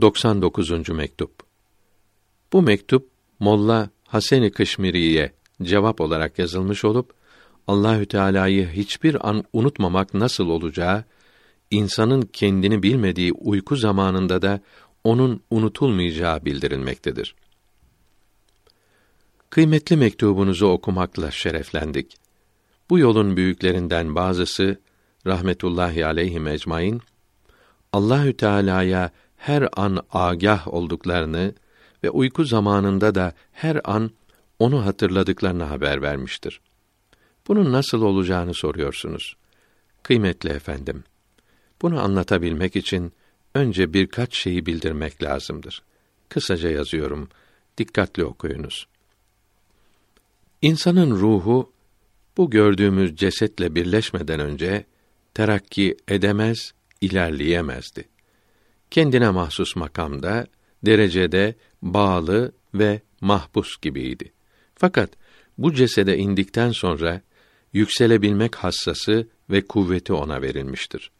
99. mektup. Bu mektup Molla Haseni Kışmiri'ye cevap olarak yazılmış olup Allahü Teala'yı hiçbir an unutmamak nasıl olacağı, insanın kendini bilmediği uyku zamanında da onun unutulmayacağı bildirilmektedir. Kıymetli mektubunuzu okumakla şereflendik. Bu yolun büyüklerinden bazısı rahmetullahi aleyhi ecmaîn Allahü Teala'ya her an agah olduklarını ve uyku zamanında da her an onu hatırladıklarını haber vermiştir. Bunun nasıl olacağını soruyorsunuz. Kıymetli efendim, bunu anlatabilmek için önce birkaç şeyi bildirmek lazımdır. Kısaca yazıyorum. Dikkatli okuyunuz. İnsanın ruhu bu gördüğümüz cesetle birleşmeden önce terakki edemez, ilerleyemezdi. Kendine mahsus makamda, derecede bağlı ve mahpus gibiydi. Fakat bu cesede indikten sonra yükselebilmek hassası ve kuvveti ona verilmiştir.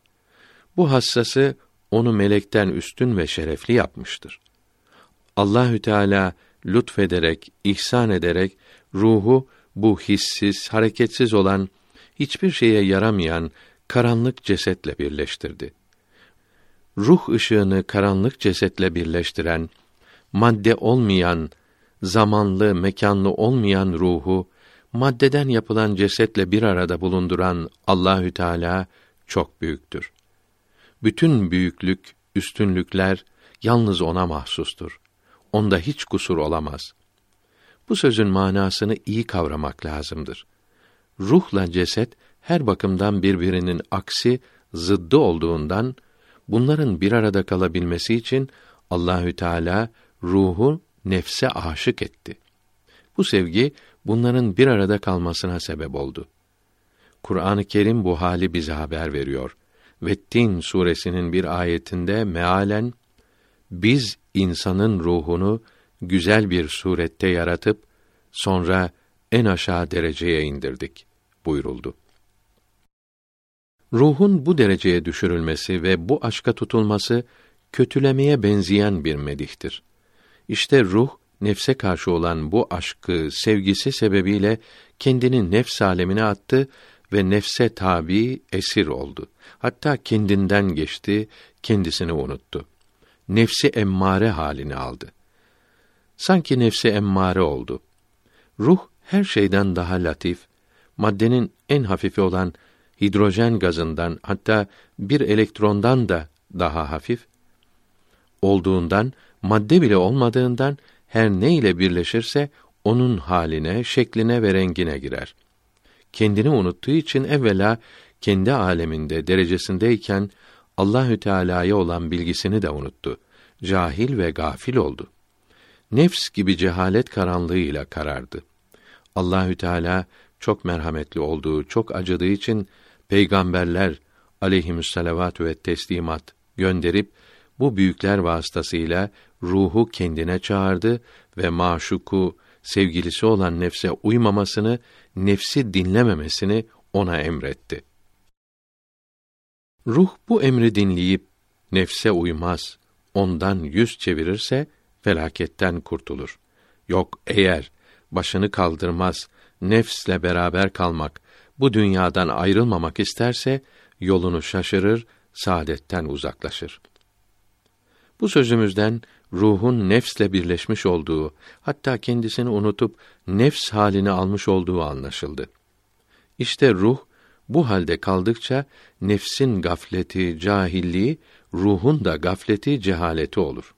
Bu hassası onu melekten üstün ve şerefli yapmıştır. Allahü Teala lütfederek, ihsan ederek ruhu bu hissiz, hareketsiz olan, hiçbir şeye yaramayan karanlık cesetle birleştirdi. Ruh ışığını karanlık cesetle birleştiren, madde olmayan, zamanlı, mekanlı olmayan ruhu maddeden yapılan cesetle bir arada bulunduran Allahü Teala çok büyüktür. Bütün büyüklük, üstünlükler yalnız ona mahsustur. Onda hiç kusur olamaz. Bu sözün manasını iyi kavramak lazımdır. Ruhla ceset her bakımdan birbirinin aksi, zıddı olduğundan bunların bir arada kalabilmesi için Allahü Teala ruhu nefse aşık etti. Bu sevgi bunların bir arada kalmasına sebep oldu. Kur'an-ı Kerim bu hali bize haber veriyor. Vettin suresinin bir ayetinde mealen biz insanın ruhunu güzel bir surette yaratıp sonra en aşağı dereceye indirdik buyuruldu. Ruhun bu dereceye düşürülmesi ve bu aşka tutulması kötülemeye benzeyen bir medihtir. İşte ruh nefse karşı olan bu aşkı, sevgisi sebebiyle kendini nefs alemine attı ve nefse tabi esir oldu. Hatta kendinden geçti, kendisini unuttu. Nefsi emmare halini aldı. Sanki nefsi emmare oldu. Ruh her şeyden daha latif, maddenin en hafifi olan hidrojen gazından hatta bir elektrondan da daha hafif olduğundan madde bile olmadığından her ne ile birleşirse onun haline, şekline ve rengine girer. Kendini unuttuğu için evvela kendi aleminde derecesindeyken Allahü Teala'ya olan bilgisini de unuttu. Cahil ve gafil oldu. Nefs gibi cehalet karanlığıyla karardı. Allahü Teala çok merhametli olduğu, çok acıdığı için peygamberler aleyhissalatu ve teslimat gönderip bu büyükler vasıtasıyla ruhu kendine çağırdı ve maşuku, sevgilisi olan nefse uymamasını, nefsi dinlememesini ona emretti. Ruh bu emri dinleyip nefse uymaz, ondan yüz çevirirse felaketten kurtulur. Yok eğer başını kaldırmaz, nefsle beraber kalmak, bu dünyadan ayrılmamak isterse yolunu şaşırır, saadetten uzaklaşır. Bu sözümüzden ruhun nefsle birleşmiş olduğu, hatta kendisini unutup nefs halini almış olduğu anlaşıldı. İşte ruh bu halde kaldıkça nefsin gafleti, cahilliği, ruhun da gafleti, cehaleti olur.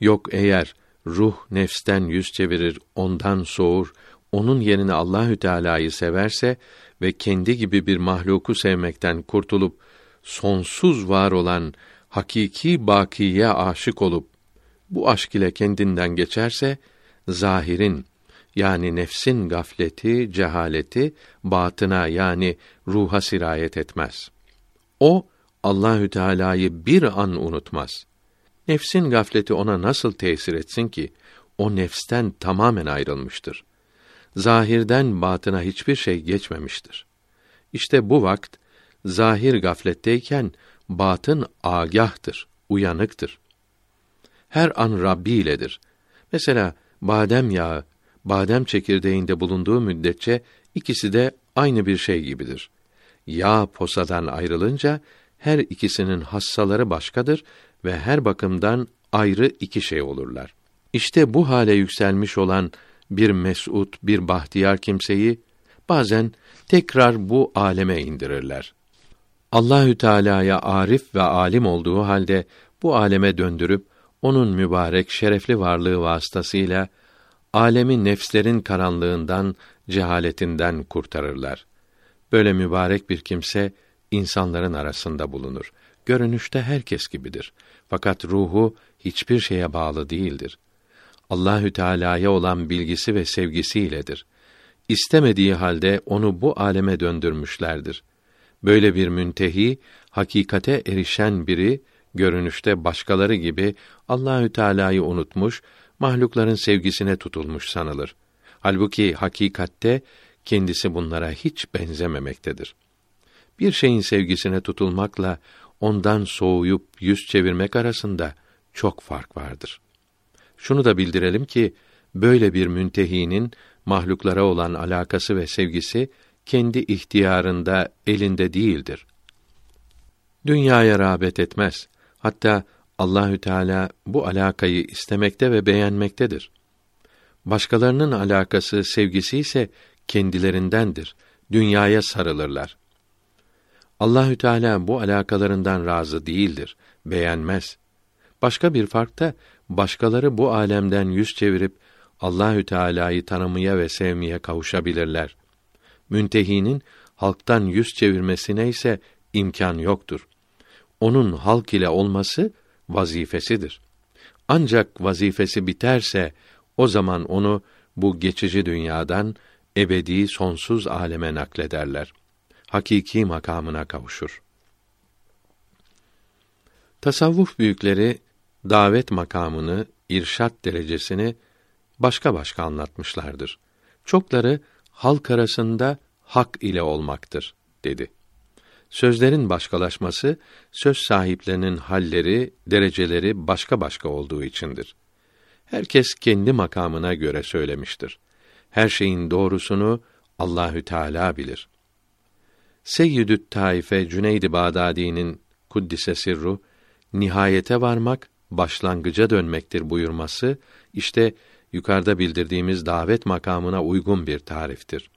Yok eğer ruh nefsten yüz çevirir, ondan soğur, onun yerine Allahü Teala'yı severse ve kendi gibi bir mahluku sevmekten kurtulup sonsuz var olan hakiki bakiye aşık olup bu aşk ile kendinden geçerse zahirin yani nefsin gafleti, cehaleti batına yani ruha sirayet etmez. O Allahü Teala'yı bir an unutmaz. Nefsin gafleti ona nasıl tesir etsin ki o nefsten tamamen ayrılmıştır. Zahirden batına hiçbir şey geçmemiştir. İşte bu vakt zahir gafletteyken batın agahtır, uyanıktır. her an Rabbi iledir. Mesela badem yağı, badem çekirdeğinde bulunduğu müddetçe ikisi de aynı bir şey gibidir. Yağ posadan ayrılınca her ikisinin hassaları başkadır ve her bakımdan ayrı iki şey olurlar. İşte bu hale yükselmiş olan bir mesut, bir bahtiyar kimseyi bazen tekrar bu aleme indirirler. Allahü Teala'ya arif ve alim olduğu halde bu aleme döndürüp onun mübarek şerefli varlığı vasıtasıyla alemi nefslerin karanlığından, cehaletinden kurtarırlar. Böyle mübarek bir kimse insanların arasında bulunur. Görünüşte herkes gibidir. Fakat ruhu hiçbir şeye bağlı değildir. Allahü Teala'ya olan bilgisi ve sevgisiyledir. İstemediği halde onu bu aleme döndürmüşlerdir. Böyle bir müntehi, hakikate erişen biri görünüşte başkaları gibi Allahü Teala'yı unutmuş, mahlukların sevgisine tutulmuş sanılır. Halbuki hakikatte kendisi bunlara hiç benzememektedir. Bir şeyin sevgisine tutulmakla ondan soğuyup yüz çevirmek arasında çok fark vardır. Şunu da bildirelim ki böyle bir müntehinin mahluklara olan alakası ve sevgisi kendi ihtiyarında, elinde değildir. Dünyaya rağbet etmez. Hatta Allahü Teala bu alakayı istemekte ve beğenmektedir. Başkalarının alakası, sevgisi ise kendilerindendir. Dünyaya sarılırlar. Allahü Teala bu alakalarından razı değildir, beğenmez. Başka bir fark da başkaları bu alemden yüz çevirip Allahü Teala'yı tanımaya ve sevmeye kavuşabilirler. Müntehinin halktan yüz çevirmesine ise imkan yoktur. Onun halk ile olması vazifesidir. Ancak vazifesi biterse o zaman onu bu geçici dünyadan ebedi sonsuz aleme naklederler. Hakiki makamına kavuşur. Tasavvuf büyükleri davet makamını, irşat derecesini başka başka anlatmışlardır. Çokları halk arasında hak ile olmaktır dedi. Sözlerin başkalaşması söz sahiplerinin halleri, dereceleri başka başka olduğu içindir. Herkes kendi makamına göre söylemiştir. Her şeyin doğrusunu Allahü Teala bilir. Seyyidü't Taife Cüneyd-i Bağdadi'nin kuddise sirru nihayete varmak başlangıca dönmektir buyurması işte yukarıda bildirdiğimiz davet makamına uygun bir tariftir.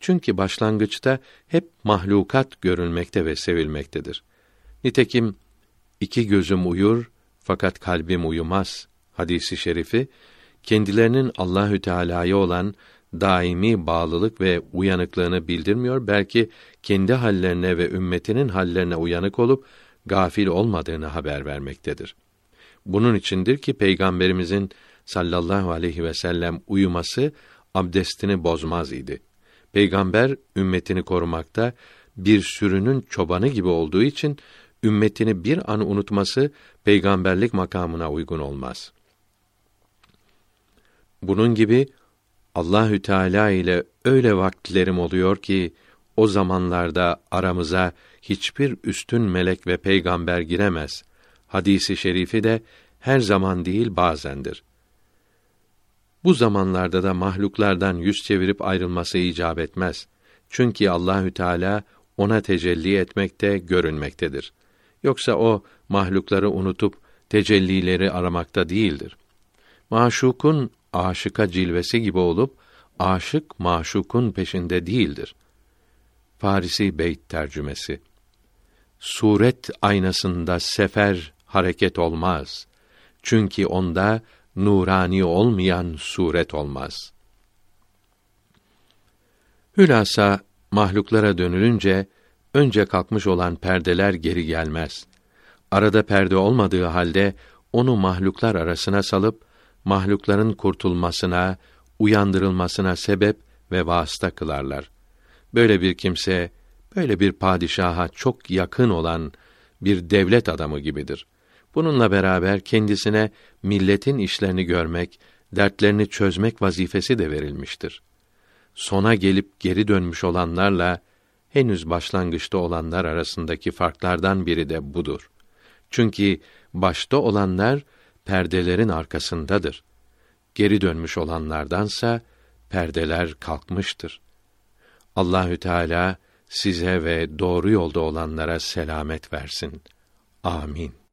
Çünkü başlangıçta hep mahlukat görülmekte ve sevilmektedir. Nitekim iki gözüm uyur fakat kalbim uyumaz hadisi şerifi kendilerinin Allahü Teala'ya olan daimi bağlılık ve uyanıklığını bildirmiyor belki kendi hallerine ve ümmetinin hallerine uyanık olup gafil olmadığını haber vermektedir. Bunun içindir ki peygamberimizin sallallahu aleyhi ve sellem uyuması abdestini bozmaz idi. Peygamber ümmetini korumakta bir sürünün çobanı gibi olduğu için ümmetini bir an unutması peygamberlik makamına uygun olmaz. Bunun gibi Allahü Teala ile öyle vakitlerim oluyor ki o zamanlarda aramıza hiçbir üstün melek ve peygamber giremez. Hadisi şerifi de her zaman değil bazendir. Bu zamanlarda da mahluklardan yüz çevirip ayrılması icap etmez. Çünkü Allahü Teala ona tecelli etmekte, görünmektedir. Yoksa o mahlukları unutup tecellileri aramakta değildir. Maşukun aşıka cilvesi gibi olup aşık maşukun peşinde değildir. Farisi Beyt tercümesi. Suret aynasında sefer hareket olmaz. Çünkü onda nurani olmayan suret olmaz. Hülasa mahluklara dönülünce önce kalkmış olan perdeler geri gelmez. Arada perde olmadığı halde onu mahluklar arasına salıp mahlukların kurtulmasına, uyandırılmasına sebep ve vasıta kılarlar. Böyle bir kimse, böyle bir padişaha çok yakın olan bir devlet adamı gibidir. Bununla beraber kendisine milletin işlerini görmek, dertlerini çözmek vazifesi de verilmiştir. Sona gelip geri dönmüş olanlarla henüz başlangıçta olanlar arasındaki farklardan biri de budur. Çünkü başta olanlar perdelerin arkasındadır. Geri dönmüş olanlardansa perdeler kalkmıştır. Allahü Teala size ve doğru yolda olanlara selamet versin. Amin.